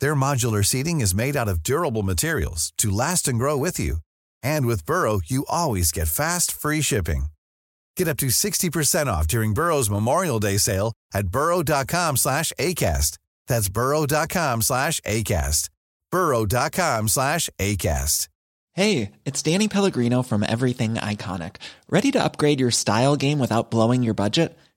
Their modular seating is made out of durable materials to last and grow with you. And with Burrow, you always get fast, free shipping. Get up to 60% off during Burrow's Memorial Day sale at burrow.com slash ACAST. That's burrow.com slash ACAST. burrow.com slash ACAST. Hey, it's Danny Pellegrino from Everything Iconic. Ready to upgrade your style game without blowing your budget?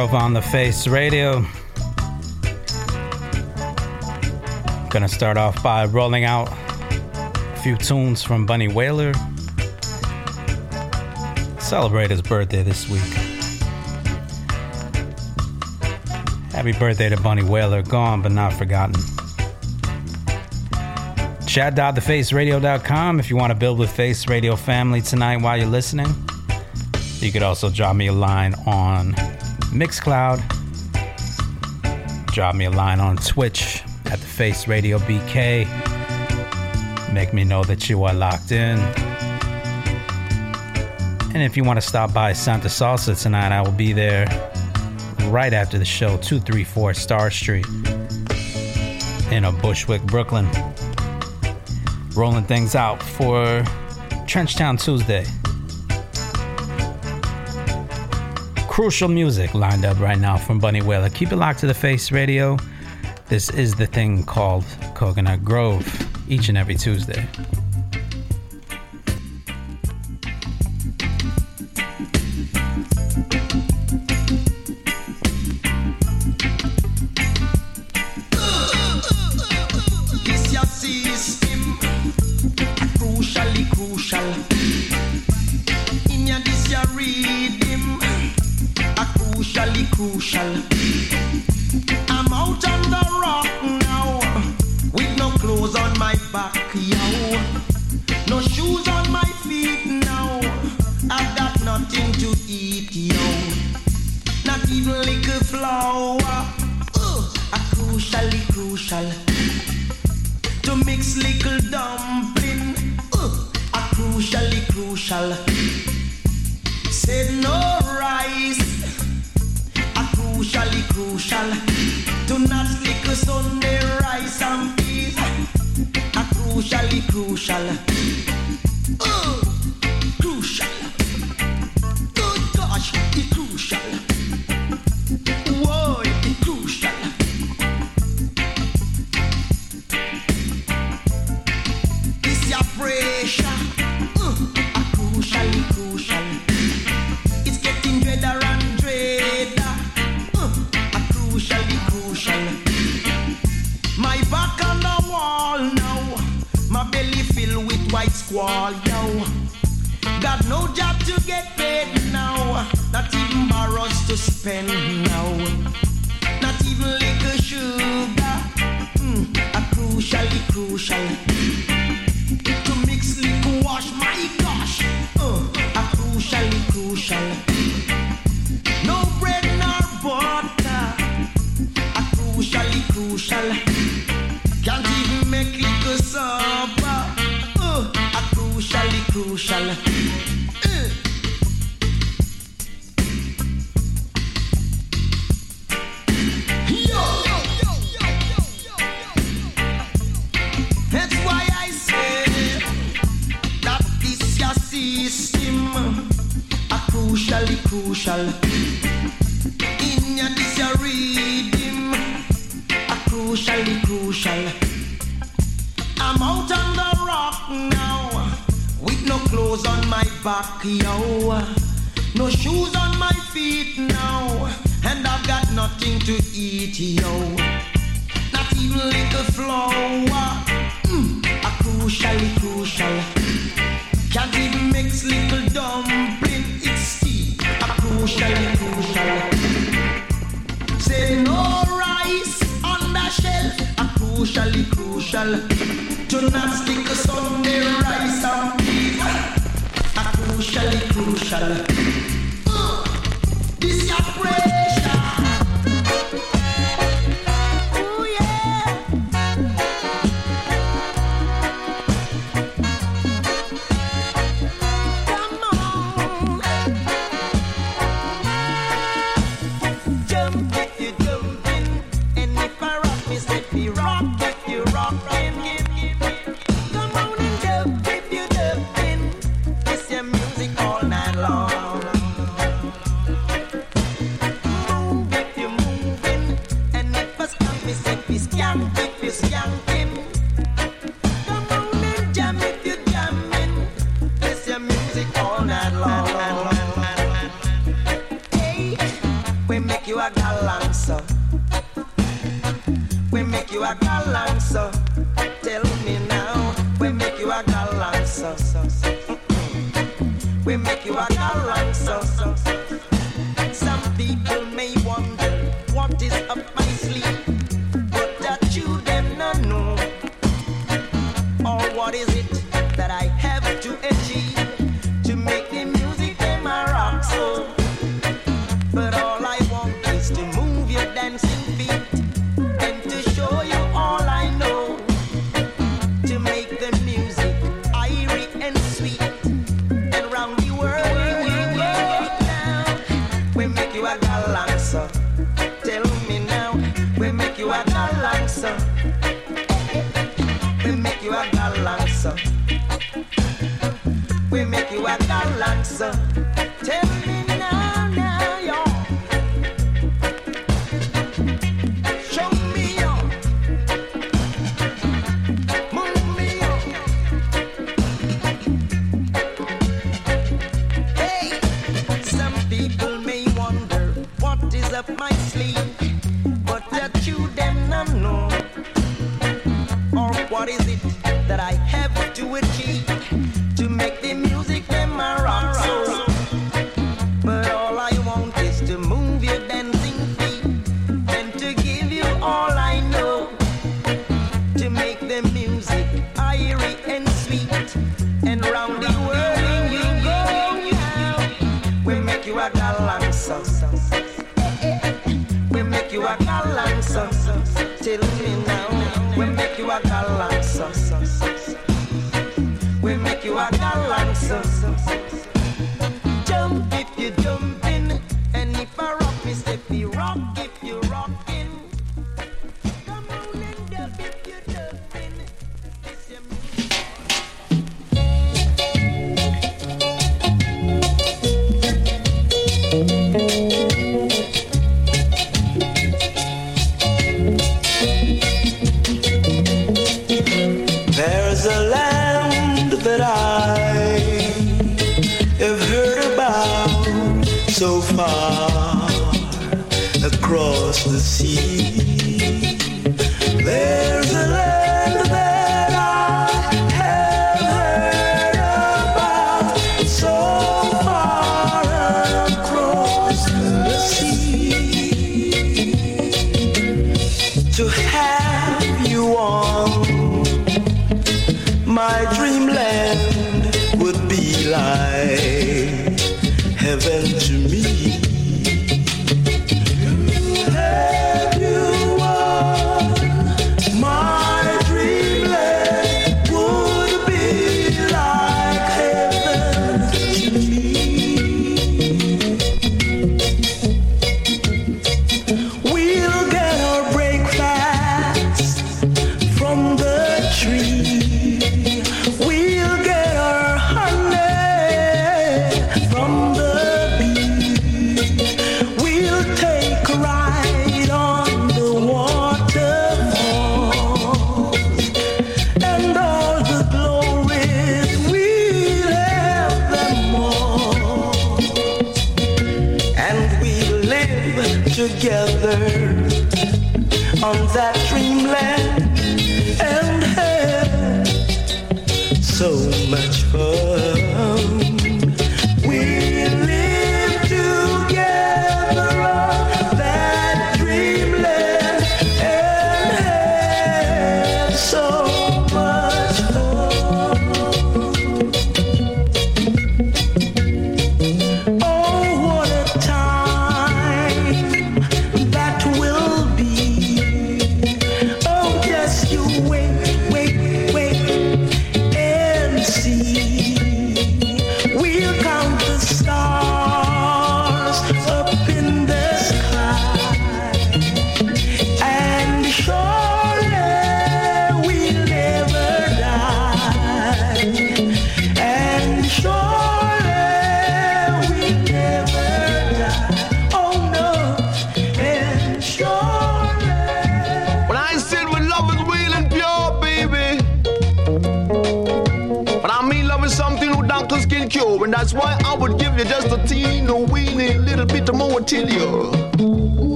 Grove on the Face Radio. Gonna start off by rolling out a few tunes from Bunny Wailer. Celebrate his birthday this week. Happy birthday to Bunny Wailer, gone but not forgotten. Chat.thefaceradio.com if you want to build with Face Radio family tonight while you're listening. You could also drop me a line on Mixcloud. Drop me a line on Twitch at the Face Radio BK. Make me know that you are locked in. And if you want to stop by Santa Salsa tonight, I will be there right after the show, 234 Starr Street in a Bushwick, Brooklyn. Rolling things out for Trenchtown Tuesday. Crucial music lined up right now from Bunny Wailer. Keep it locked to the face radio. This is the thing called Coconut Grove each and every Tuesday.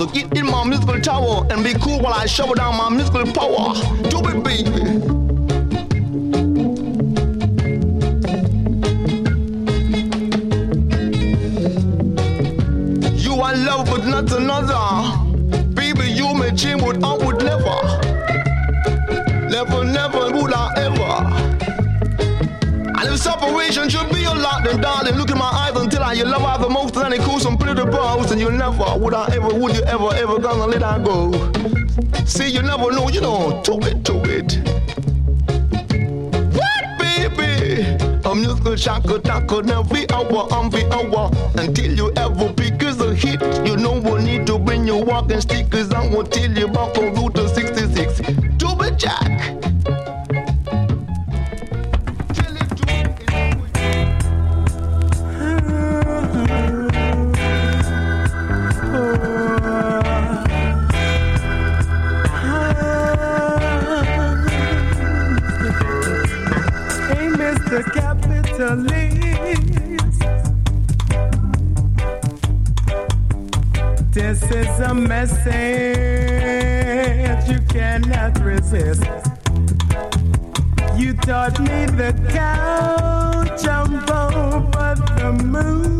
So get in my musical tower and be cool while I shovel down my musical power. Do gonna let her go. See, you never know, you know, do it, do it. What, baby? A musical just gonna shaka taka now every hour, every hour until you ever pick is a hit. You know, we need to bring your walking stickers. I won't tell you about computers. This is a message you cannot resist. You taught me the cow jump over the moon.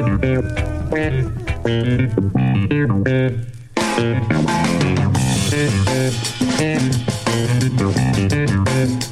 Thank you.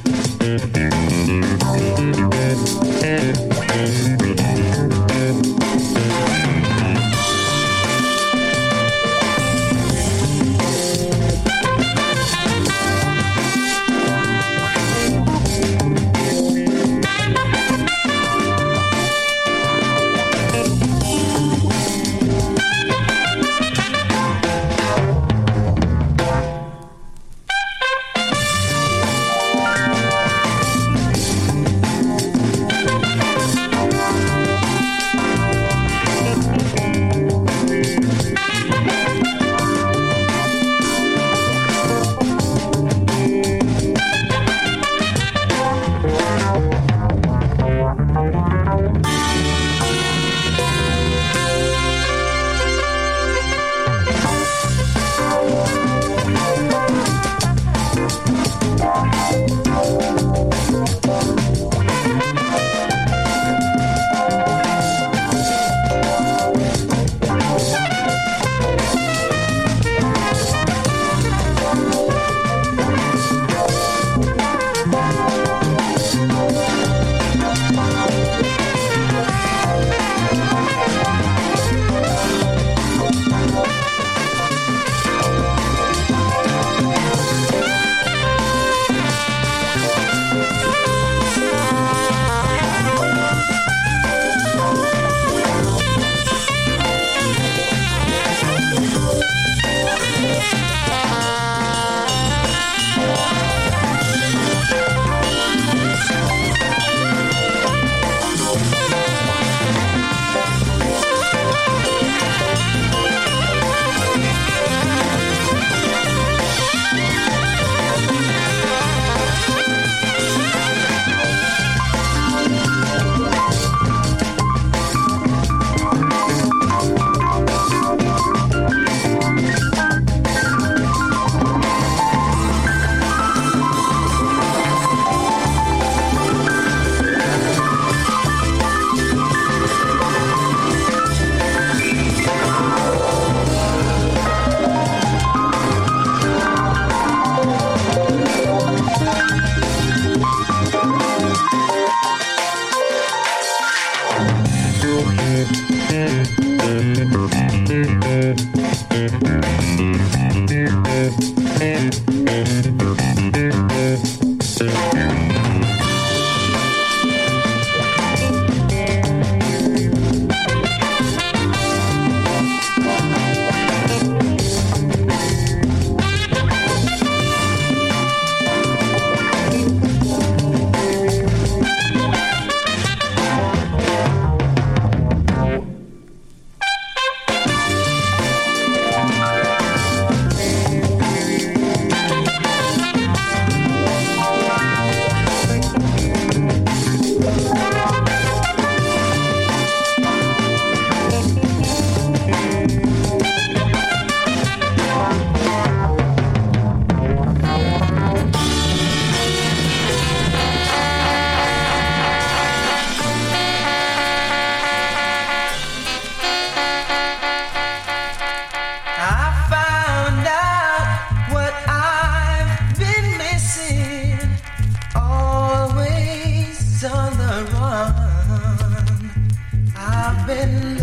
been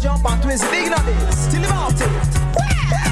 jump and twist. Big nutties till you mouth it.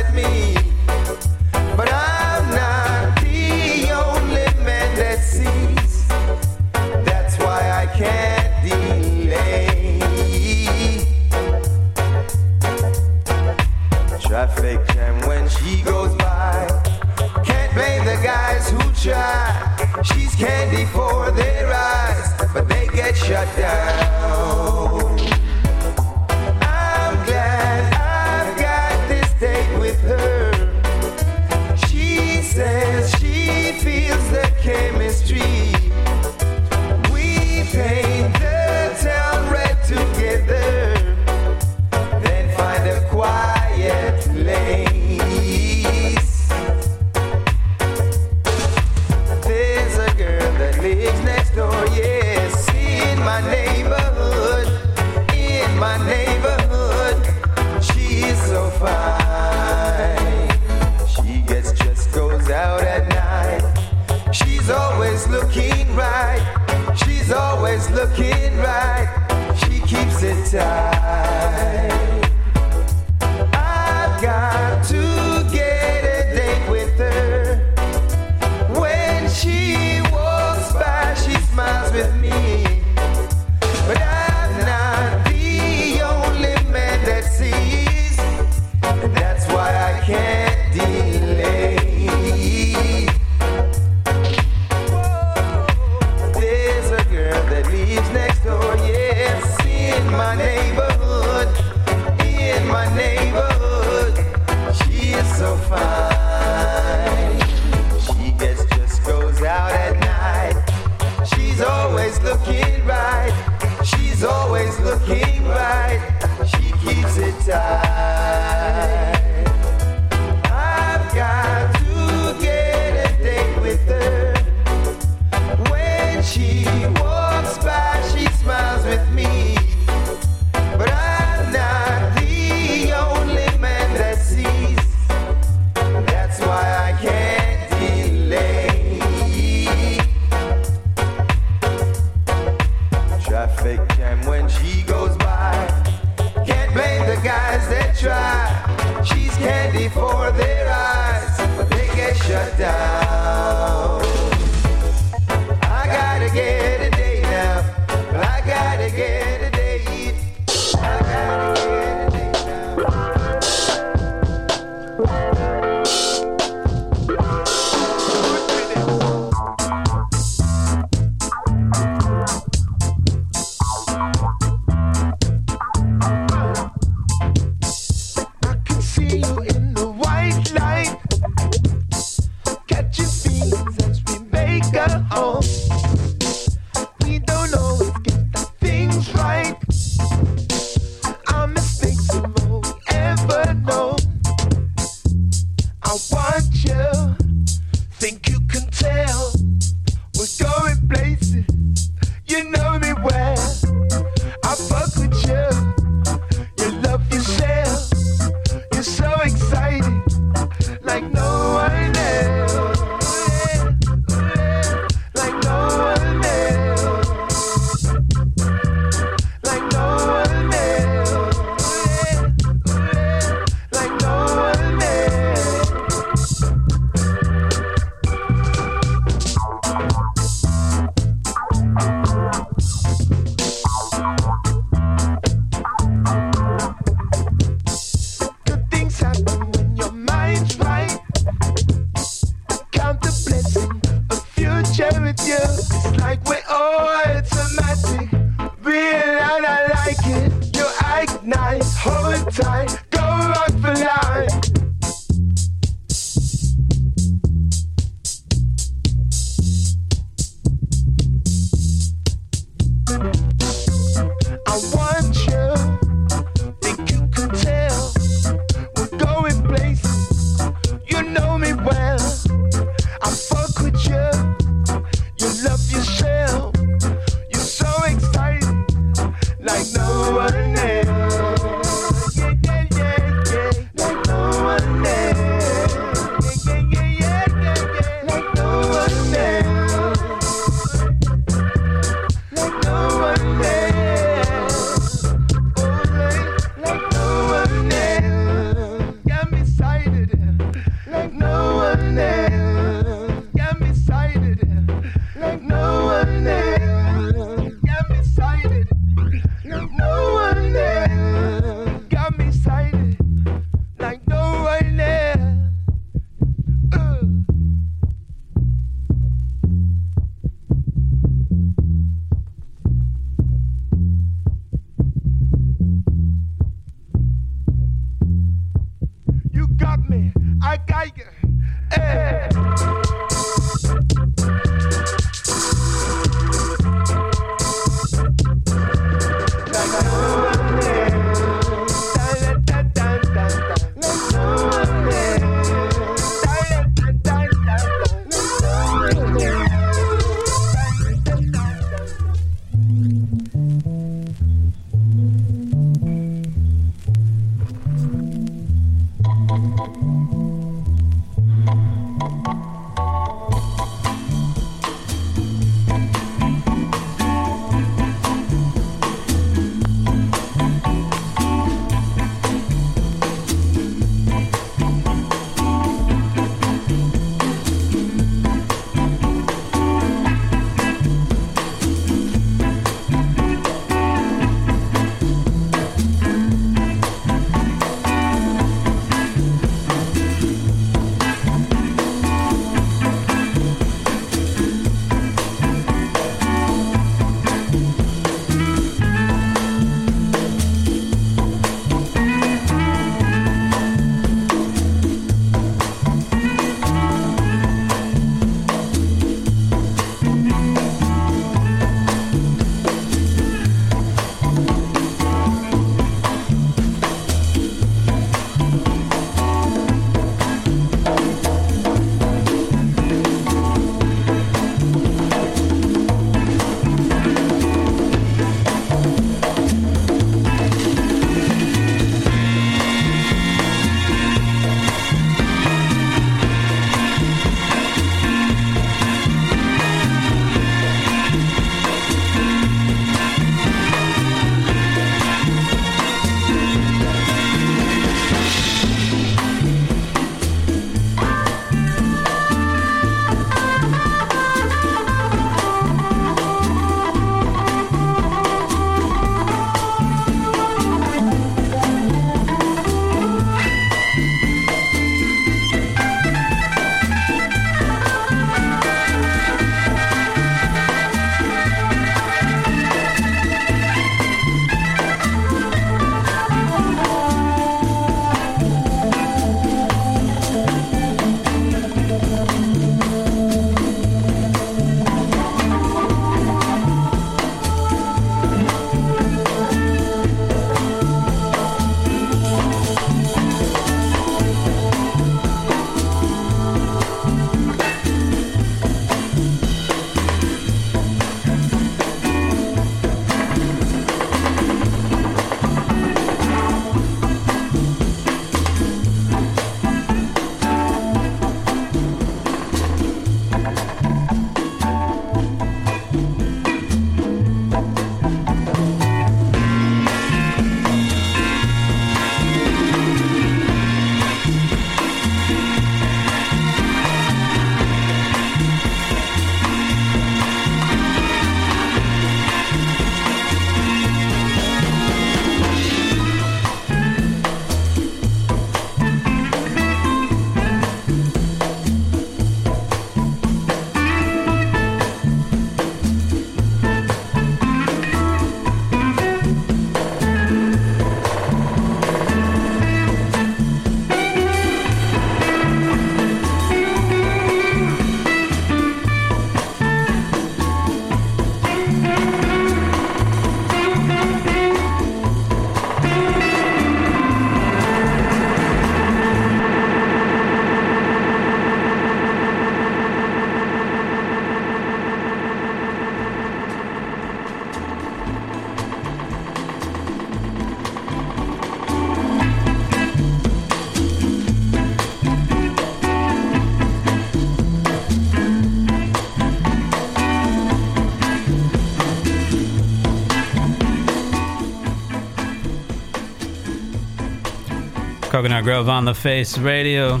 Coconut Grove on the Face Radio.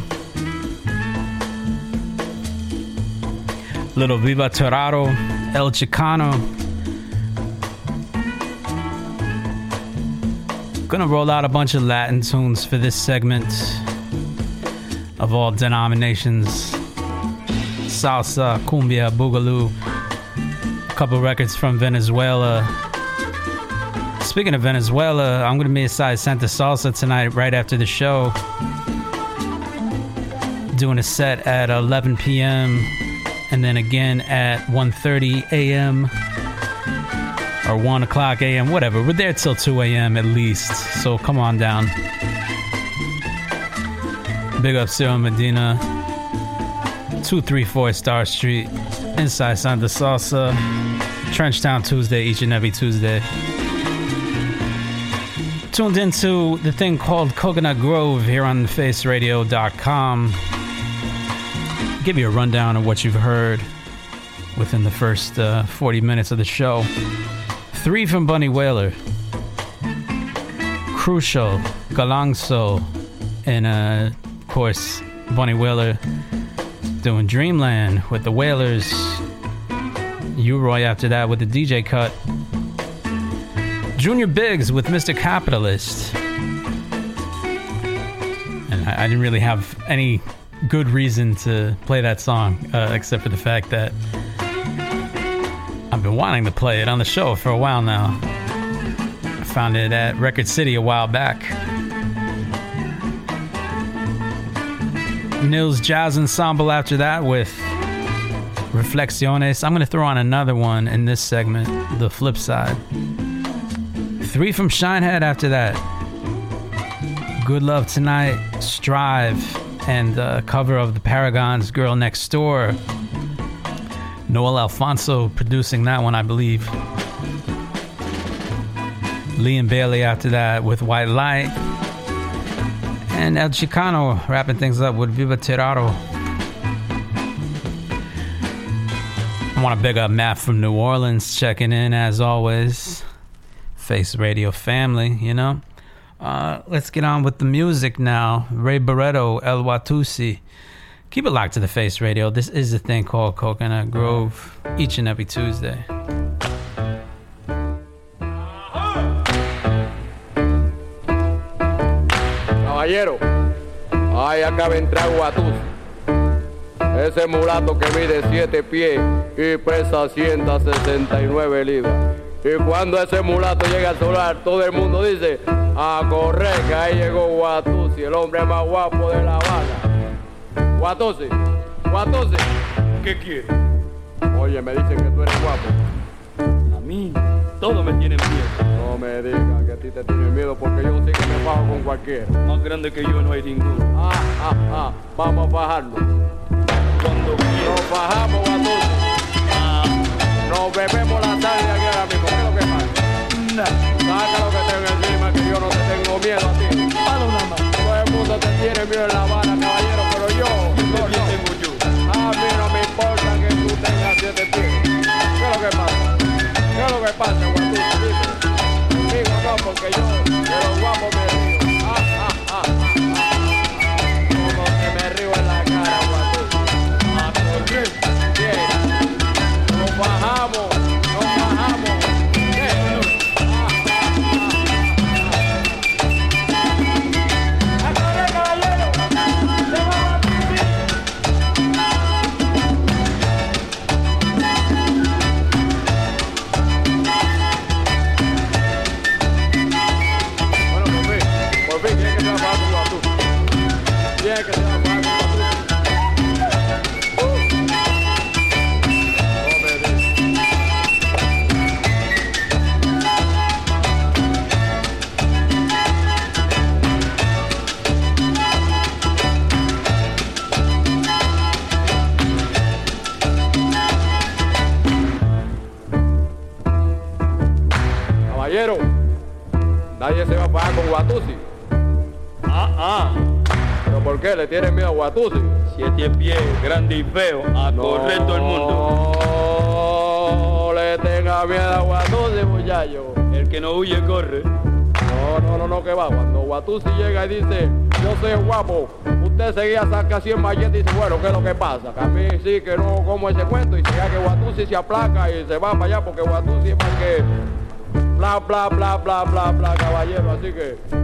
Little Viva Tirado, El Chicano. Gonna roll out a bunch of Latin tunes for this segment of all denominations salsa, cumbia, boogaloo. A couple records from Venezuela. Speaking of Venezuela, I'm gonna be inside Santa Salsa tonight, right after the show. Doing a set at 11 p.m. and then again at 1:30 a.m. or 1 o'clock a.m. Whatever. We're there till 2 a.m. at least. So come on down. Big up Cyril Medina. 234 Starr Street, inside Santa Salsa, Trenchtown Tuesday, each and every Tuesday. Tuned into the thing called Coconut Grove here on faceradio.com. Give you a rundown of what you've heard within the first uh, 40 minutes of the show. Three from Bunny Wailer, Crucial, Galangso, and uh, of course, Bunny Wailer doing Dreamland with the Wailers. U-Roy after that with the DJ cut. Junior Biggs with Mr. Capitalist. And I, I didn't really have any good reason to play that song, uh, except for the fact that I've been wanting to play it on the show for a while now. I found it at Record City a while back. Nils Jazz Ensemble after that with Reflexiones. I'm going to throw on another one in this segment, the flip side. Three from Shinehead after that. Good Love Tonight, Strive, and the cover of the Paragons Girl Next Door. Noel Alfonso producing that one, I believe. Liam Bailey after that with White Light. And El Chicano wrapping things up with Viva Tirado. I want to big up Matt from New Orleans checking in as always. Face Radio family, you know. Uh, let's get on with the music now. Ray Barretto, El Watusi. Keep it locked to the Face Radio. This is a thing called Coconut Grove each and every Tuesday. Caballero, ahí acaba de entrar Guatus. Ese mulato que mide 7 pies y pesa 169 libras. Y cuando ese mulato llega al solar, todo el mundo dice, a correr, que ahí llegó Guatusi, el hombre más guapo de La Habana. Guatusi, Guatusi, ¿qué quieres? Oye, me dicen que tú eres guapo. A mí, todos me tienen miedo. No me digas que a ti te tienen miedo porque yo sí que me bajo con cualquiera. Más grande que yo no hay ninguno. Ah, ah, ah, vamos a bajarnos. Cuando Nos bajamos, Guatusi. Nos bebemos la sangre aquí Saca lo que tengo encima, que yo no te tengo miedo a ti. Todo el mundo te tiene miedo en La Habana, caballero, pero yo, no, no. A mí no me importa que tú tengas siete pies. ¿Qué es lo que pasa? ¿Qué es lo que pasa, Guatusi? Dime. Conmigo no, porque yo de los guapos me Caballero, nadie se va a pagar con Guatusi. Ah, ah. ¿Pero por qué? ¿Le tienen miedo a Guatusi? Siete pies, grande y feo, a correr todo el mundo. No le tenga miedo a Guatusi, muchacho. El que no huye corre. No, no, no, no, que va. Cuando Guatusi llega y dice, yo soy guapo. Usted seguía saca así en mallete y dice, bueno, ¿qué es lo que pasa? Que a mí sí que no como ese cuento y siga que Guatusi se aplaca y se va para allá porque Guatusi es más que bla bla bla bla bla bla caballero, así que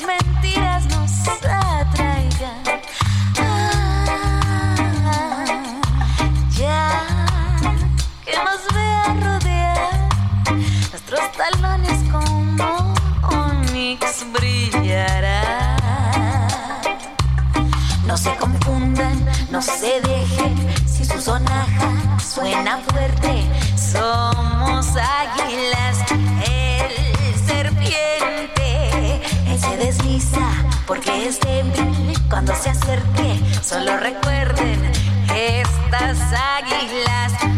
mentiras nos atraigan. Ah, ya que nos vea rodear nuestros talones como onix brillará. No se confundan, no se dejen si su sonaja suena fuerte. Somos águilas. porque es débil cuando se acerque. Solo recuerden estas águilas.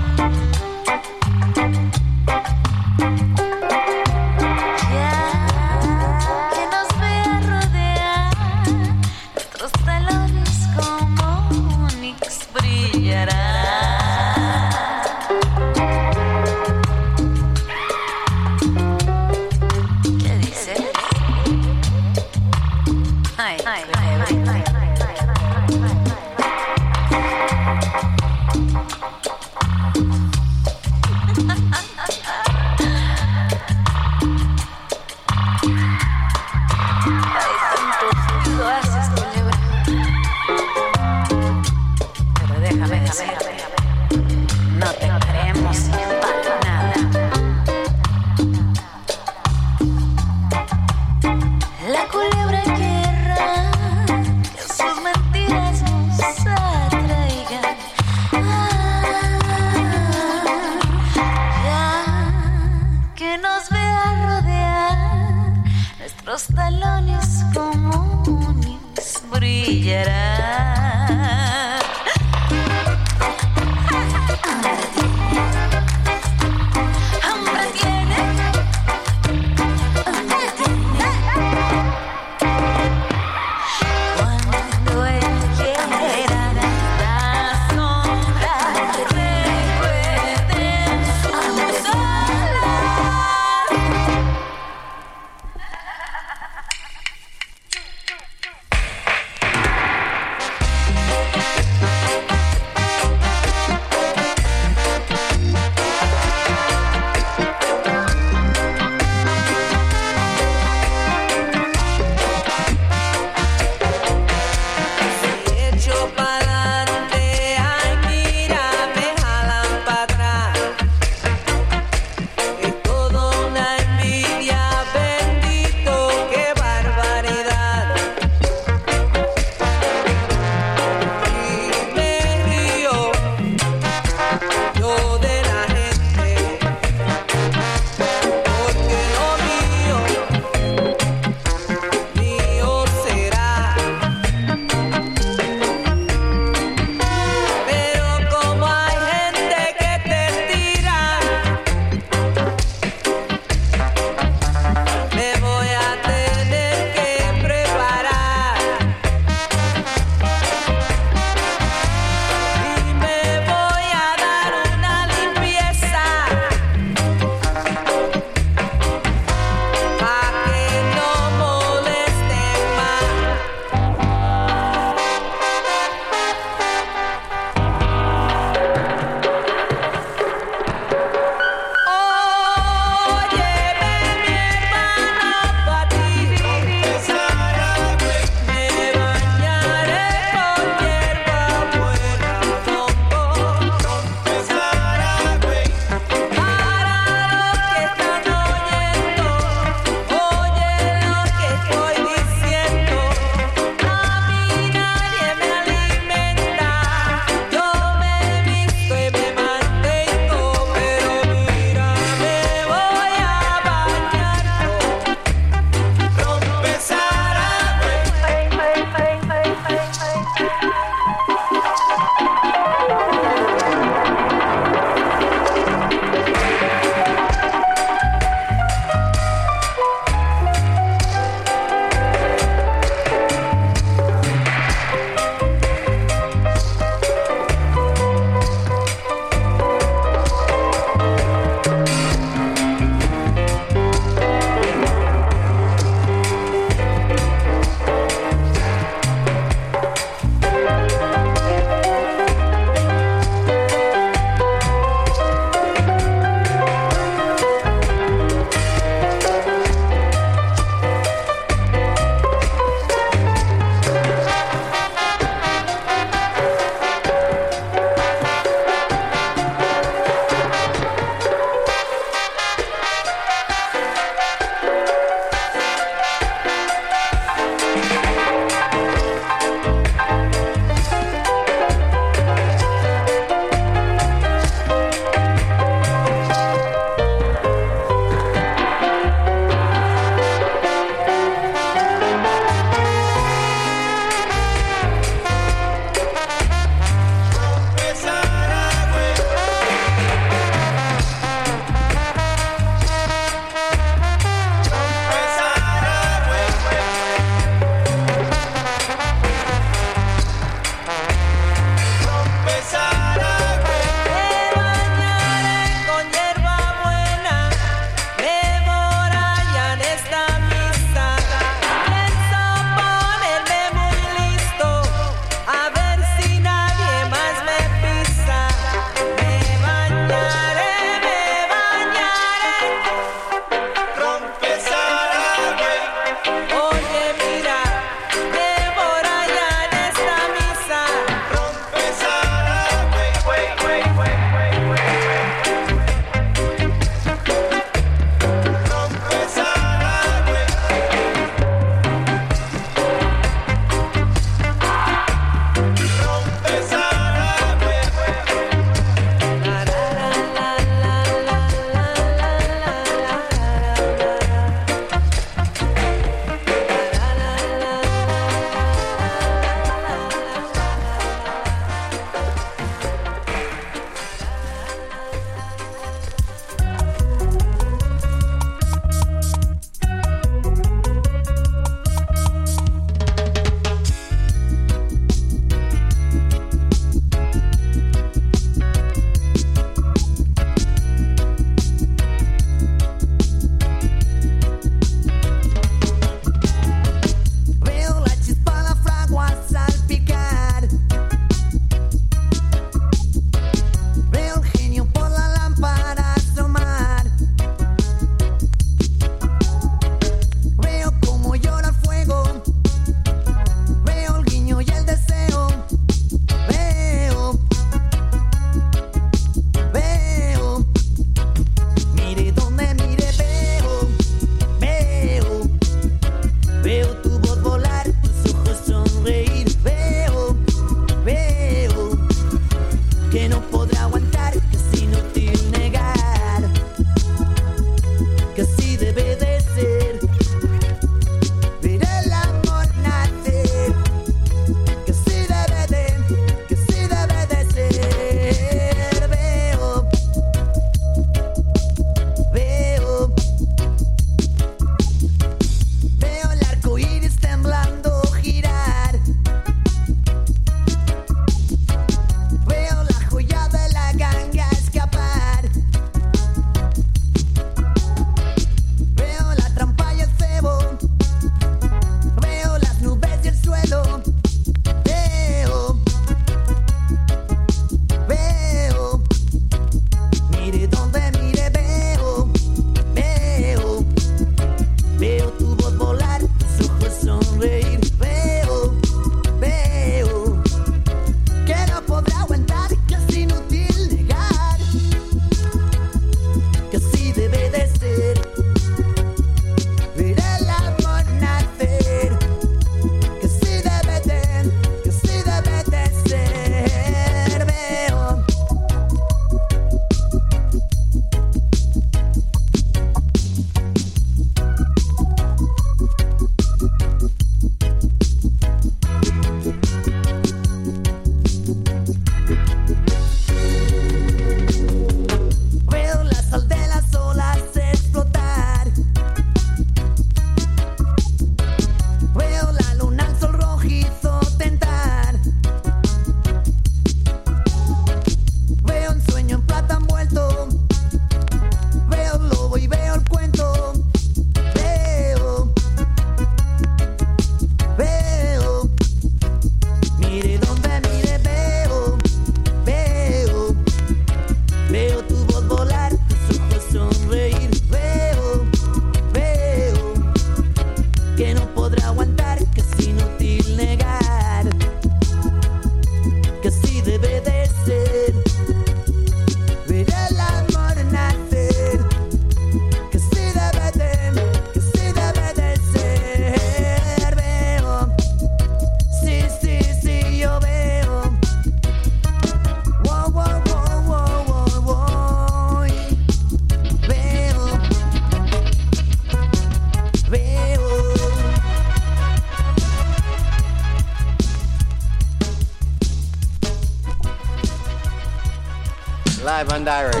Diary.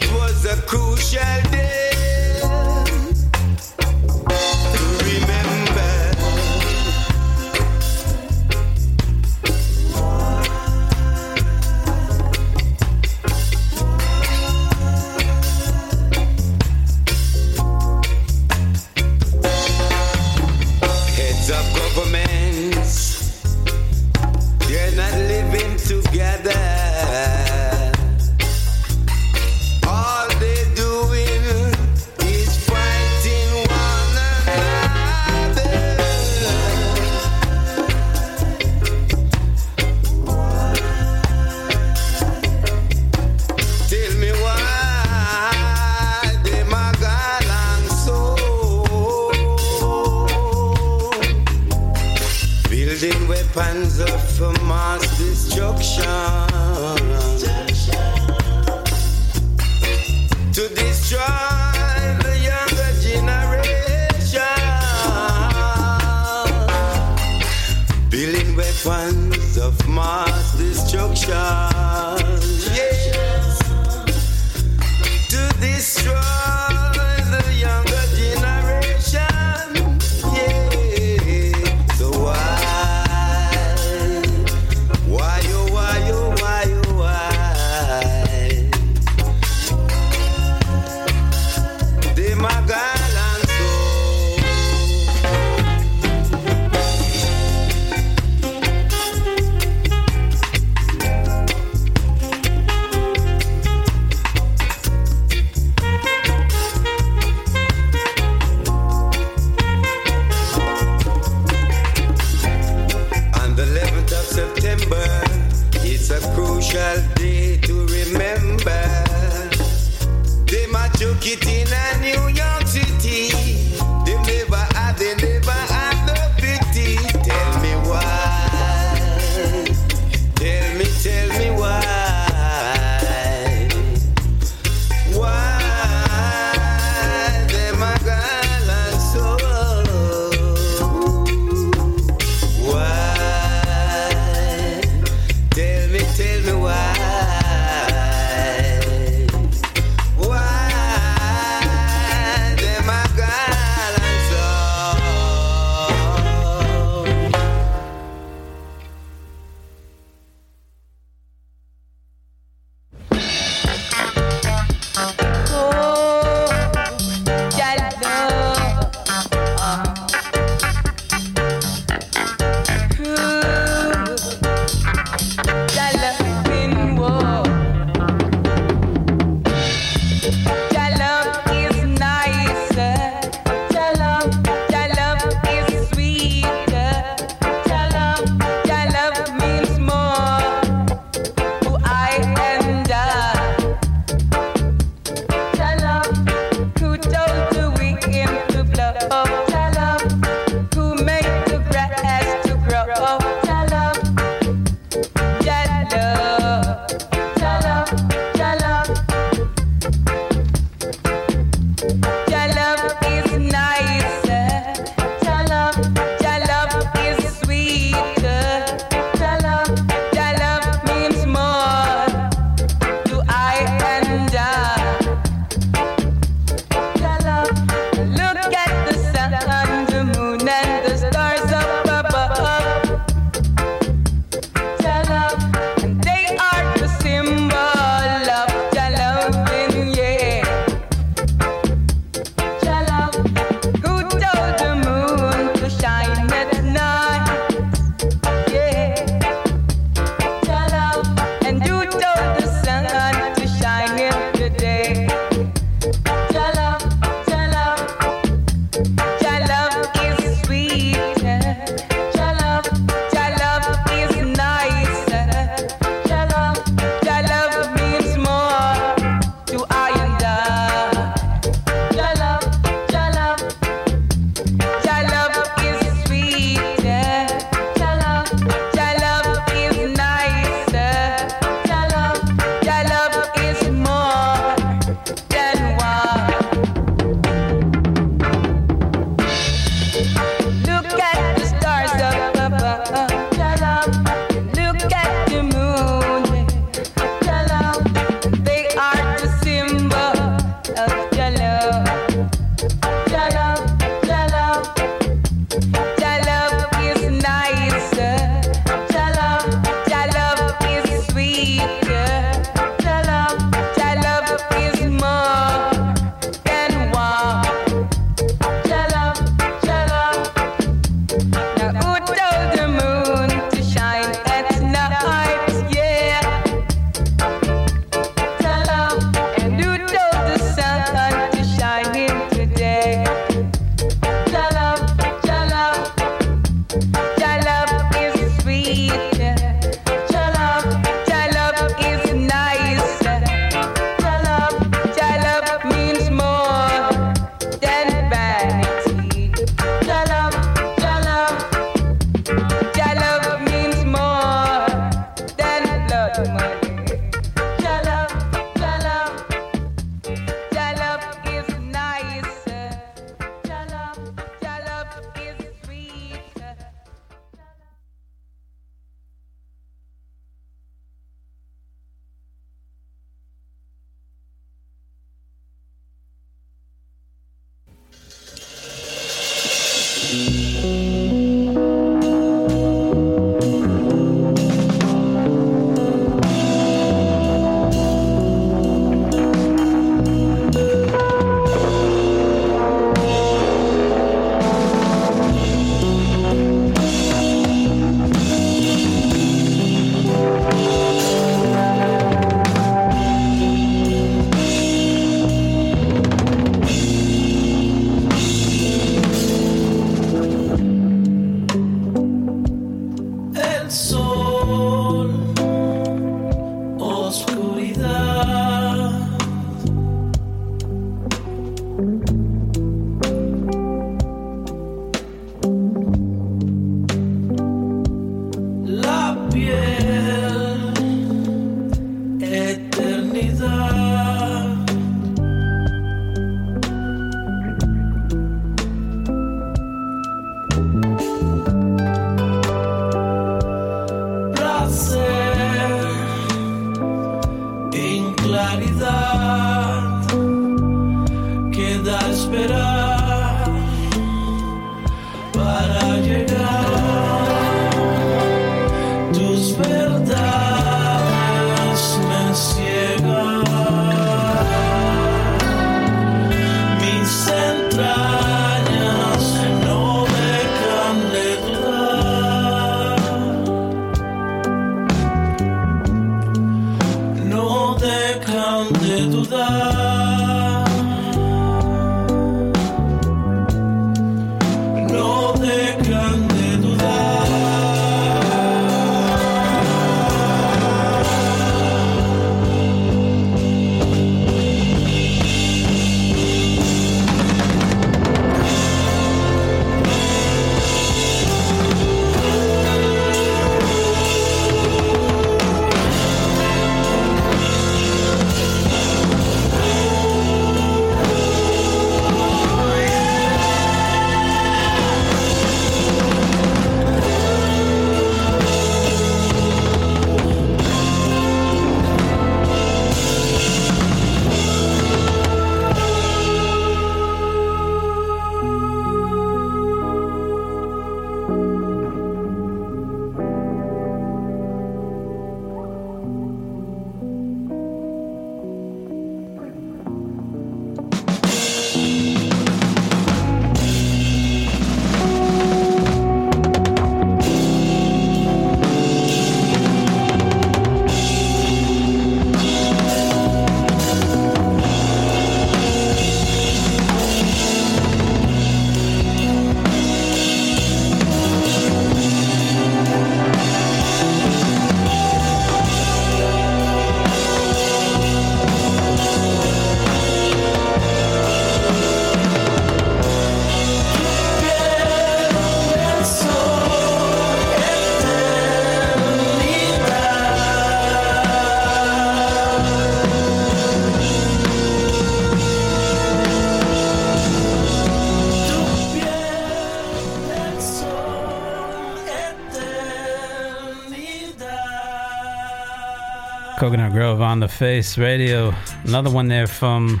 Coconut Grove on the Face Radio. Another one there from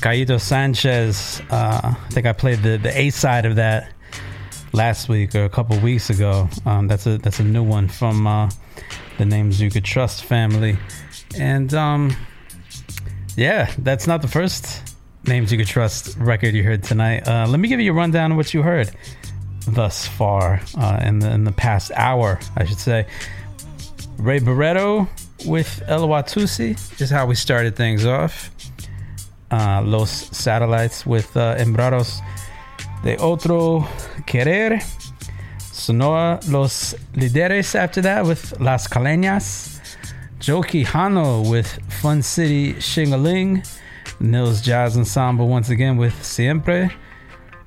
Caíto Sanchez. Uh, I think I played the, the A side of that last week or a couple weeks ago. Um, that's a that's a new one from uh, the Names You Could Trust family. And um, yeah, that's not the first Names You Could Trust record you heard tonight. Uh, let me give you a rundown of what you heard thus far uh, in the in the past hour, I should say. Ray Barretto with El is how we started things off. Uh, Los Satellites with uh, Embrados de Otro Querer. Sonora Los Líderes after that with Las Caleñas. Joe Quijano with Fun City Shingaling. Nils Jazz Ensemble once again with Siempre.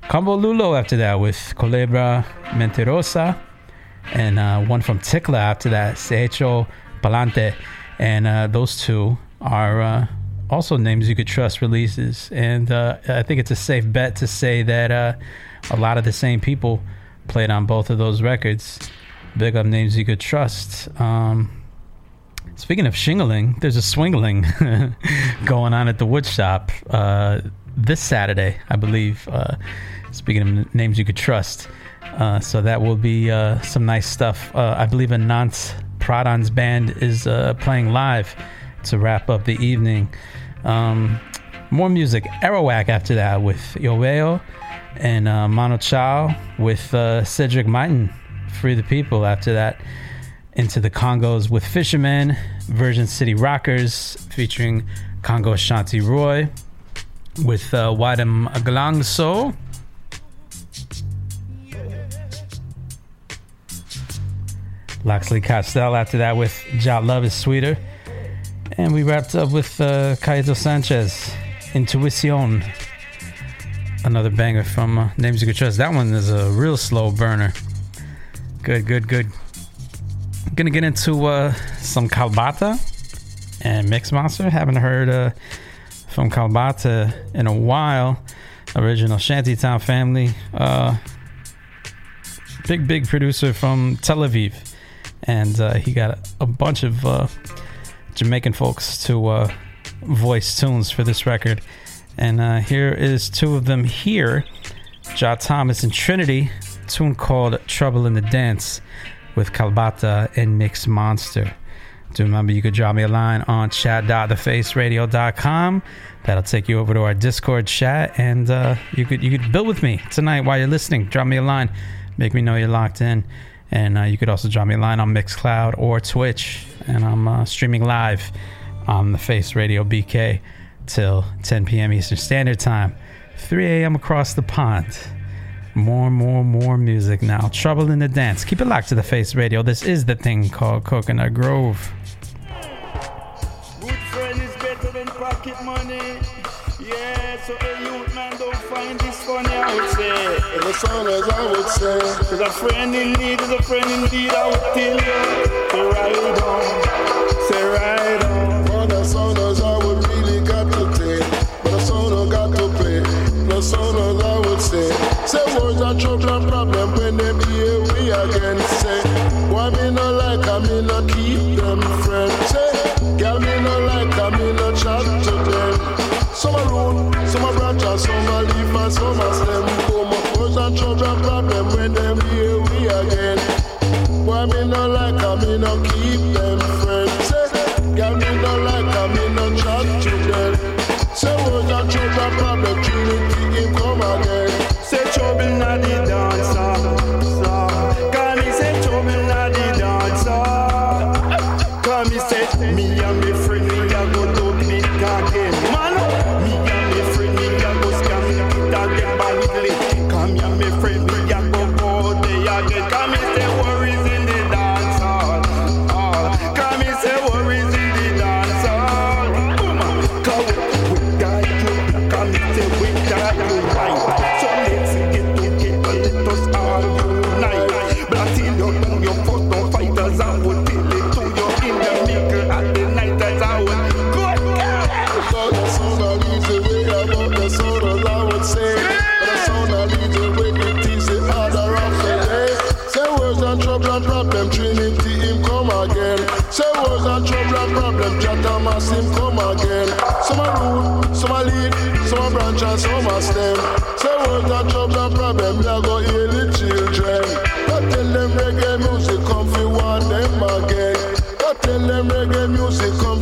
Combo Lulo after that with Culebra Mentirosa. And uh, one from Tickler after that, Se Hecho Palante. And uh, those two are uh, also names you could trust releases. And uh, I think it's a safe bet to say that uh, a lot of the same people played on both of those records. Big up names you could trust. Um, speaking of shingling, there's a swingling going on at the wood shop uh, this Saturday, I believe. Uh, speaking of names you could trust. So that will be some nice stuff. I believe Anant Pradhan's band is uh, playing live to wrap up the evening. Um, more music. Arawak after that with Yoveo and uh, Manu Chao with uh, Cedric Martin. Free the People after that. Into the Congos with Fisherman, Virgin City Rockers featuring Congo Shanti Roy with uh, Wadam Glangso. Loxley Costell after that with Ja Love is Sweeter. And we wrapped up with uh, Caeto Sanchez, Intuición. Another banger from uh, Names You Could Trust. That one is a real slow burner. Good, good, good. Gonna get into uh, some Kalbata and Mix Monster. Haven't heard uh, from Kalbata in a while. Original Shantytown family. Uh, big, big producer from Tel Aviv. And uh, he got a, bunch of uh, Jamaican folks to uh, voice tunes for this record. And uh, here is two of them here Jah Thomas and Trinity, tune called Trouble in the Dance with Kalbata and Mix Monster. Do remember you could drop me a line on chat.thefaceradio.com. That'll take you over to our Discord chat, and uh, you could you could build with me tonight while you're listening. Drop me a line, make me know you're locked in, and uh, you could also drop me a line on Mixcloud or Twitch, and I'm uh, streaming live on the Face Radio BK till 10 p.m. Eastern Standard Time, 3 a.m. across the pond. More, more, more music now. Trouble in the dance. Keep it locked to the Face Radio. This is the thing called Coconut Grove. Good friend is better than pocket money. Yeah, so a youth funny, I would say. And as long as I would say, Cause a friend in need is a friend indeed, I would tell you. Say right on, say right on. For the song as I would really got to take, but the song I got to play. The song as I would say, say words trouble and problem are leaf, them reggae music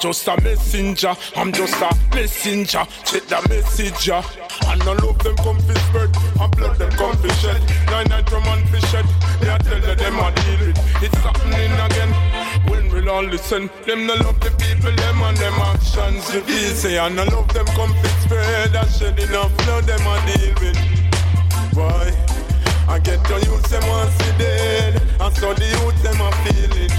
just a messenger. I'm just a messenger. Check the message, yeah. And all of them come fi spread, and blood them come shed. Nine night from and fi shed. They a tell you them a deal with. It's happening again. When we'll all listen, them no love the people, them and them actions. Feel say, and all of them come fi spread, and shed enough blood them a deal with. Why? I get the youth them see dead And so the youth them a feel it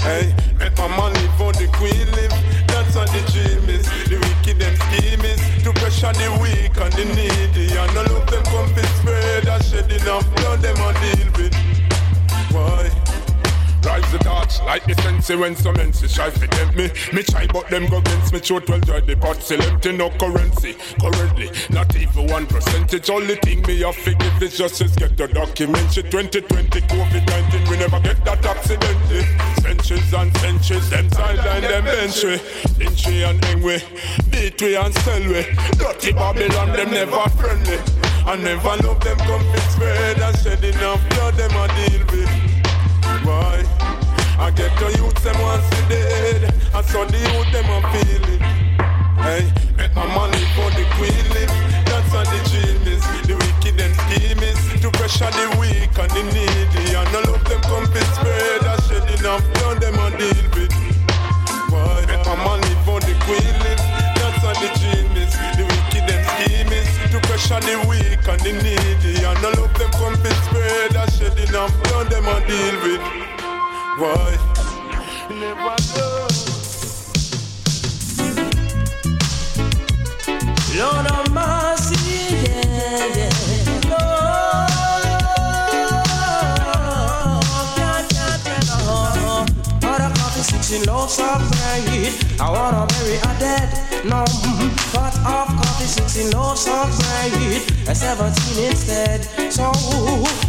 Hey, my money for the queen live. That's what the dream is. The wicked them scheme is To pressure the weak and the needy. And all of them come fi spread And shed enough. Blood them a deal with. Why? Rise the torch like the when some menses try to tempt me. Me try but them go against me throat well dry the still empty no currency. Currently, not even one percentage. Only thing me have to give is just is get the document. Shit 2020 COVID-19 we never get that accidentally. Centuries and centuries, them sideline them we. Lynchy and Engwe, beat we and sell we. Dirty Babylon them never friendly. I never love them come spread and shed enough blood them a deal? I get the youth them see dead. And so the youth them a feel it. Hey, make my money for the queen live That's how the dream is The wicked them scheme is To pressure the weak and the needy. And all of them come fit spread And shed enough blood them a deal with. Why? Make my money for the queen live That's how the dream is The wicked them scheme is To pressure the weak and the needy. And all of them come fit spread And shed enough blood them a deal with Why? Never know Lord of mercy, yeah, yeah. Oh. Shop right. I wanna bury a dead, no. Pot of coffee six in low shop right. A seventeen instead. So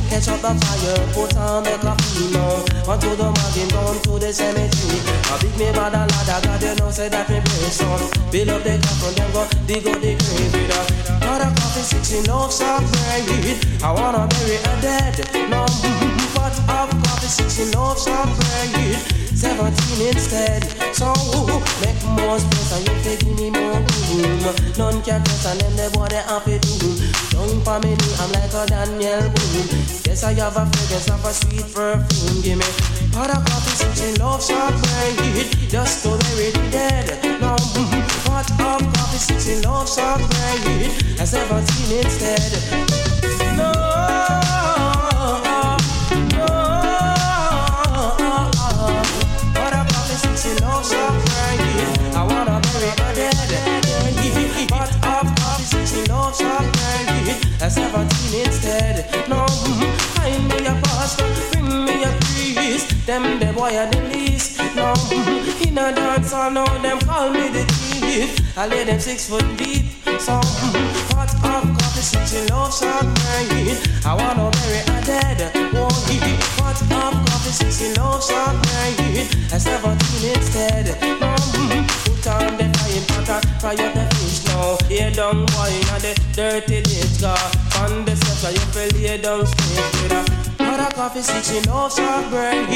catch up the fire, put on the coffee now. Onto the wagon, down to the cemetery. A big me bad a lad, I got you know say that me brace on. Build up the coffin, then go dig out the grave with a Not a coffee six in low shop. I wanna bury a dead, no. Pot of coffee six in low shop right. Seventeen instead. So make more space and you take give me more room. None can test and then the boy they happy do. Don't for me, I'm like a Daniel Boone. Yes, I have a fragrance of a sweet perfume. Give me pot of coffee, six in love shop right. Just to bury the dead. No, pot of coffee, six in love shop right. A seventeen instead. No. 17 instead. No, mm, find me a pastor, bring me a priest. Them the boy are the least. No, mm-hmm. in a dance hall, now them call me the thief. I lay them six foot deep. So, mm, what of coffee, six in love shop right. I wanna bury a dead. It. Pot of coffee, six in love shop right. A seventeen instead. No, put on the frying pan and fry up the fish now. Lay down boy in the dirty dish car. On the steps where you feel lay down straight with a pot of coffee, six in love shop right.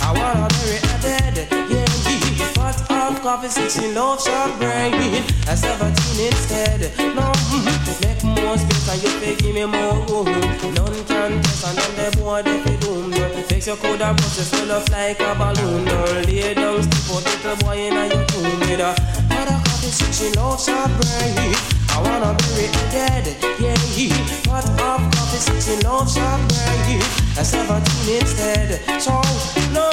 I wanna bury a dead. Yeah, pot of coffee, six in love shop right. A seventeen instead. No, mm-hmm. make more space and you feel give me more room. None can test and then the boy they fi doom. Fix your coulda bust you swell up like a balloon. Lay down, stiff out little boy in a your room with a pot of coffee, six in love shop right. I wanna bury a dead, yeah. Pot of coffee, six in love shop right. A seventeen instead. So no,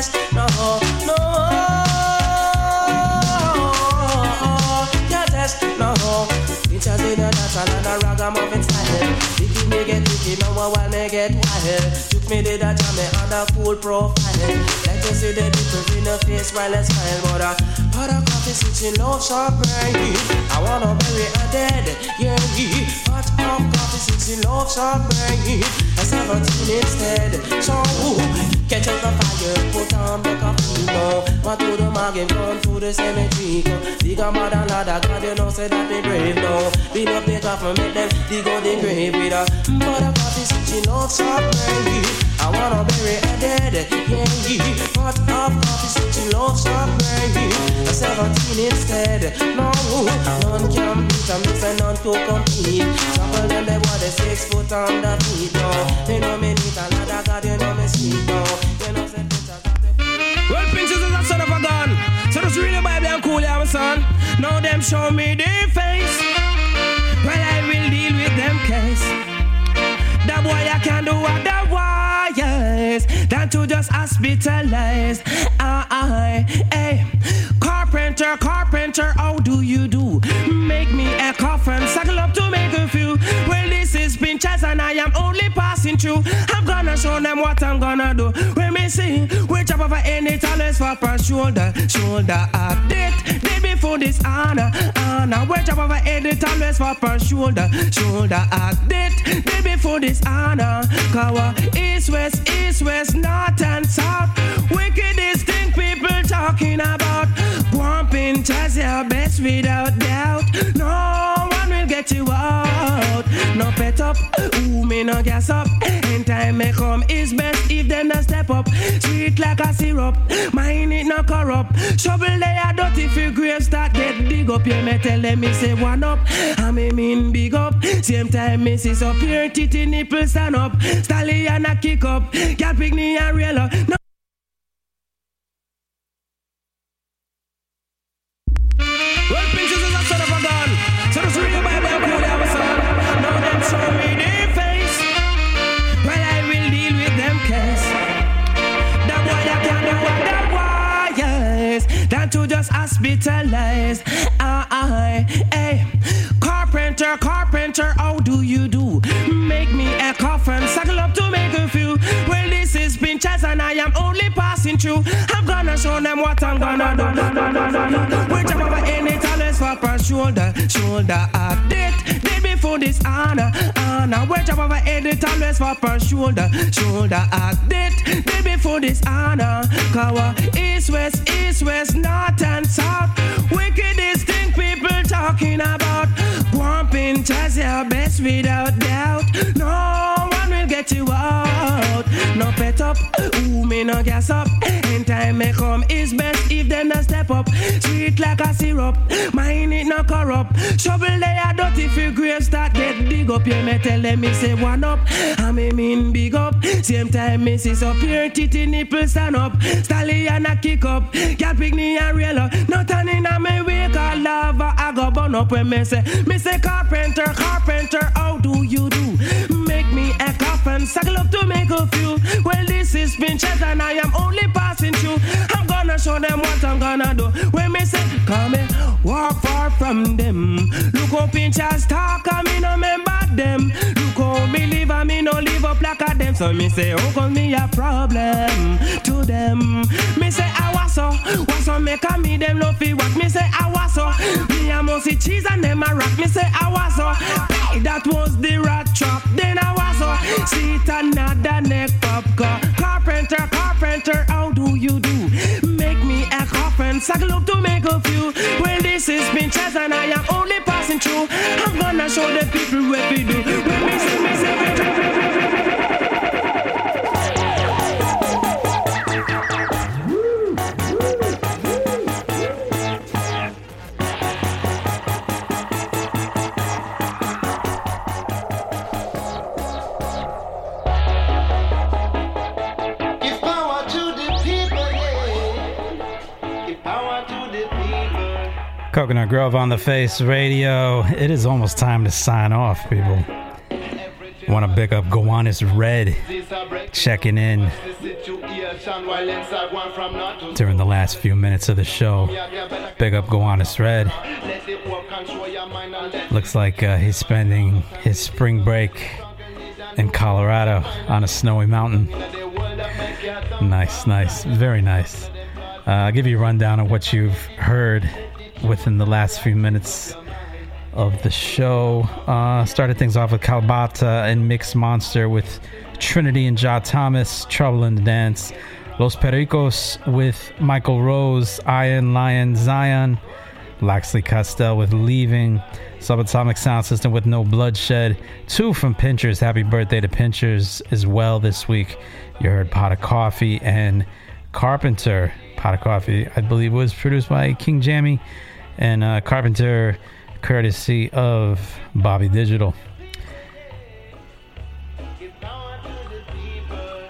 test, no, no. Can't test, no. Bitches in a dance and a ragamuffin style. Kid me get tricky, now a while me get wild. Took me did a jam on a cool profile. Like to see the difference in the face while I smile, but uh, hot a coffee switching love sharp brain. I wanna bury a dead, yeah. Hot up coffee switching love sharp brain. I 17 instead, so catch up the fire, put on the coffee, go. What to the margin, come to the cemetery. Dig a mother ladder, God, you know, say that me brave, no. Beat up the coffin, make them dig out the grave with a but a coffee switching brain. I wanna bury a dead, yeah. Hot up coffee switching love sharp brain. A 17 instead, no. None can beat a mix and none to compete. Couple them, they want the six foot on the feet, no. They know me need a ladder, God, you know me sweet, no. You know, say, Well, Pinchers is a son of a gun. So just read the Bible and cool your son. Now them show me their face. Otherwise than to just hospitalize. I, I, hey, carpenter, carpenter, how do you do? Make me a coffin, suckle up to make a and I am only passing through. I'm gonna show them what I'm gonna do. When me see, we chop over any talents for per shoulder, shoulder up. Did, did before this honor, honor. We chop over any talents for per shoulder, shoulder up. Did, did before this honor. Kawa, east, west, east, west, north and south. Wickedest thing people talking about. Bumping just your best without doubt. No get you out. No pet up, ooh, me no gas up. In time may come is best if them not step up. Sweet like a syrup, mine it no corrupt. Shovel they are dirty if your grave start get dig up. You may tell them me say one up, I me mean big up. Same time me see so pure titty nipple stand up. Stallion a kick up, cat pick me a real up. No shoulder, shoulder up. Did, did before this honor, honor. We jump over any talents for per shoulder, shoulder up. Did, did before this honor. Kawa, east, west, east, west, north and south. Wickedest thing people talking about. Bumping just your best without doubt. No one will get you out. No pet up, ooh, me no gas up. Time may come It's best if them not step up. Sweet like a syrup, mine it no corrupt. Shovel they are dirty if you grave start get dig up. You may tell them me say one up, I me mean big up. Same time me see so pure titty nipple stand up. Stallion a kick up, cat pick me real up. No turning on me wake a lava, I go burn up when me say, me say carpenter, carpenter, how do you do? Make me a coffin, up to make a few. Well, this is Pinchers and I am only passing through. I'm gonna show them what I'm gonna do. When me say, come here, walk far from them. Look how Pinchers talk, I me no remember them. Look how me live, I me no live up like a them. So me say, oh, cause me a problem to them. Me say, I was so, was so make a me them no feel what me say, I was so. Me a must see cheese and them a rock. Me say, I was so. That was the rat trap. Then I was so. See it another neck pop car. Carpenter, carpenter, how do you do? Make me a coffin, suckle up to make a few. Well, this is Pinchers and I am only passing through. I'm gonna show the people what we do. When me say, Coconut Grove on the Face Radio. It is almost time to sign off, people. Want to pick up Gowanus Red checking in during the last few minutes of the show. Big up Gowanus Red. Looks like uh, he's spending his spring break in Colorado on a snowy mountain. Nice, nice, very nice. Uh, I'll give you a rundown of what you've heard within the last few minutes of the show. Uh, started things off with Kalbata and Mix Monster with Trinity and Jah Thomas, Trouble in the Dance. Los Pericos with Michael Rose, Iron Lion Zion, Laxley Costell with Leaving, Subatomic Sound System with No Bloodshed, two from Pinchers. Happy birthday to Pinchers as well this week. You heard Pot of Coffee and Carpenter. Pot of Coffee, I believe, was produced by King Jammy, and uh, Carpenter, courtesy of Bobby Digital.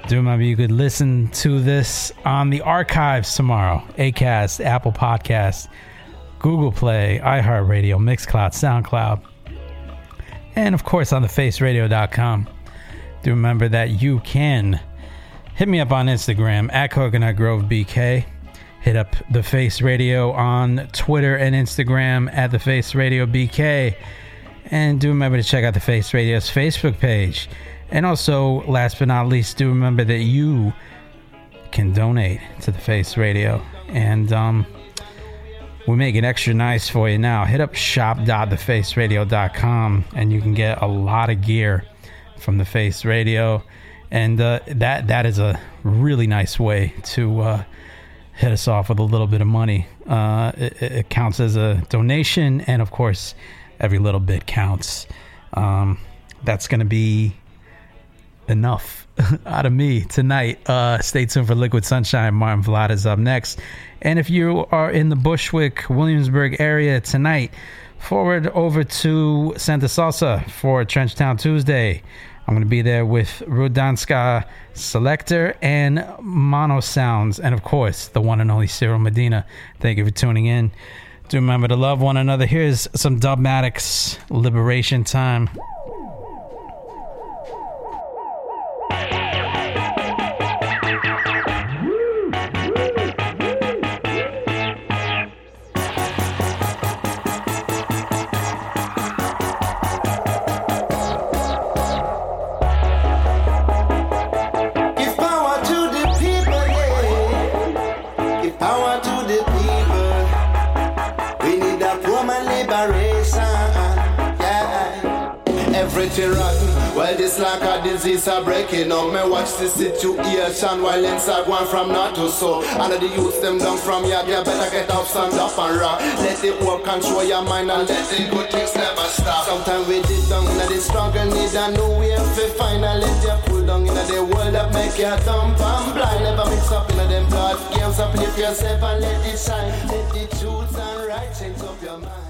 Do remember you could listen to this on the archives tomorrow. Acast, Apple Podcast, Google Play, iHeartRadio, Mixcloud, SoundCloud, and of course on the faceradio.com. Do remember that you can hit me up on Instagram at Coconut Grove BK. Hit up the Face Radio on Twitter and Instagram at the Face Radio BK. And do remember to check out the Face Radio's Facebook page. And also, last but not least, do remember that you can donate to the Face Radio. And um, we make it extra nice for you now. Hit up shop.thefaceradio.com and you can get a lot of gear from the Face Radio. And uh, that that is a really nice way to uh, hit us off with a little bit of money. Uh, it, it counts as a donation, and of course, every little bit counts. Um, that's going to be enough out of me tonight. Uh, stay tuned for Liquid Sunshine. Martin Vlad is up next. And if you are in the Bushwick, Williamsburg area tonight, forward over to Santa Salsa for Trenchtown Tuesday. I'm going to be there with Rudanska Selector and Mono Sounds, and of course, the one and only Cyril Medina. Thank you for tuning in. Do remember to love one another. Here's some Dubmatix Liberation Time. Disease are breaking up. Me watch the situation while inside one from north to. All of the youth them down from yard, you better get up, stand up and rock. Let it work, control your mind and let the good things never stop. Sometimes we did down in the struggle, need a new way and let you pull down in the world that make you dumb and blind. Never mix up in them blood games, uplift yourself and let it shine. Let the truth and right change up your mind.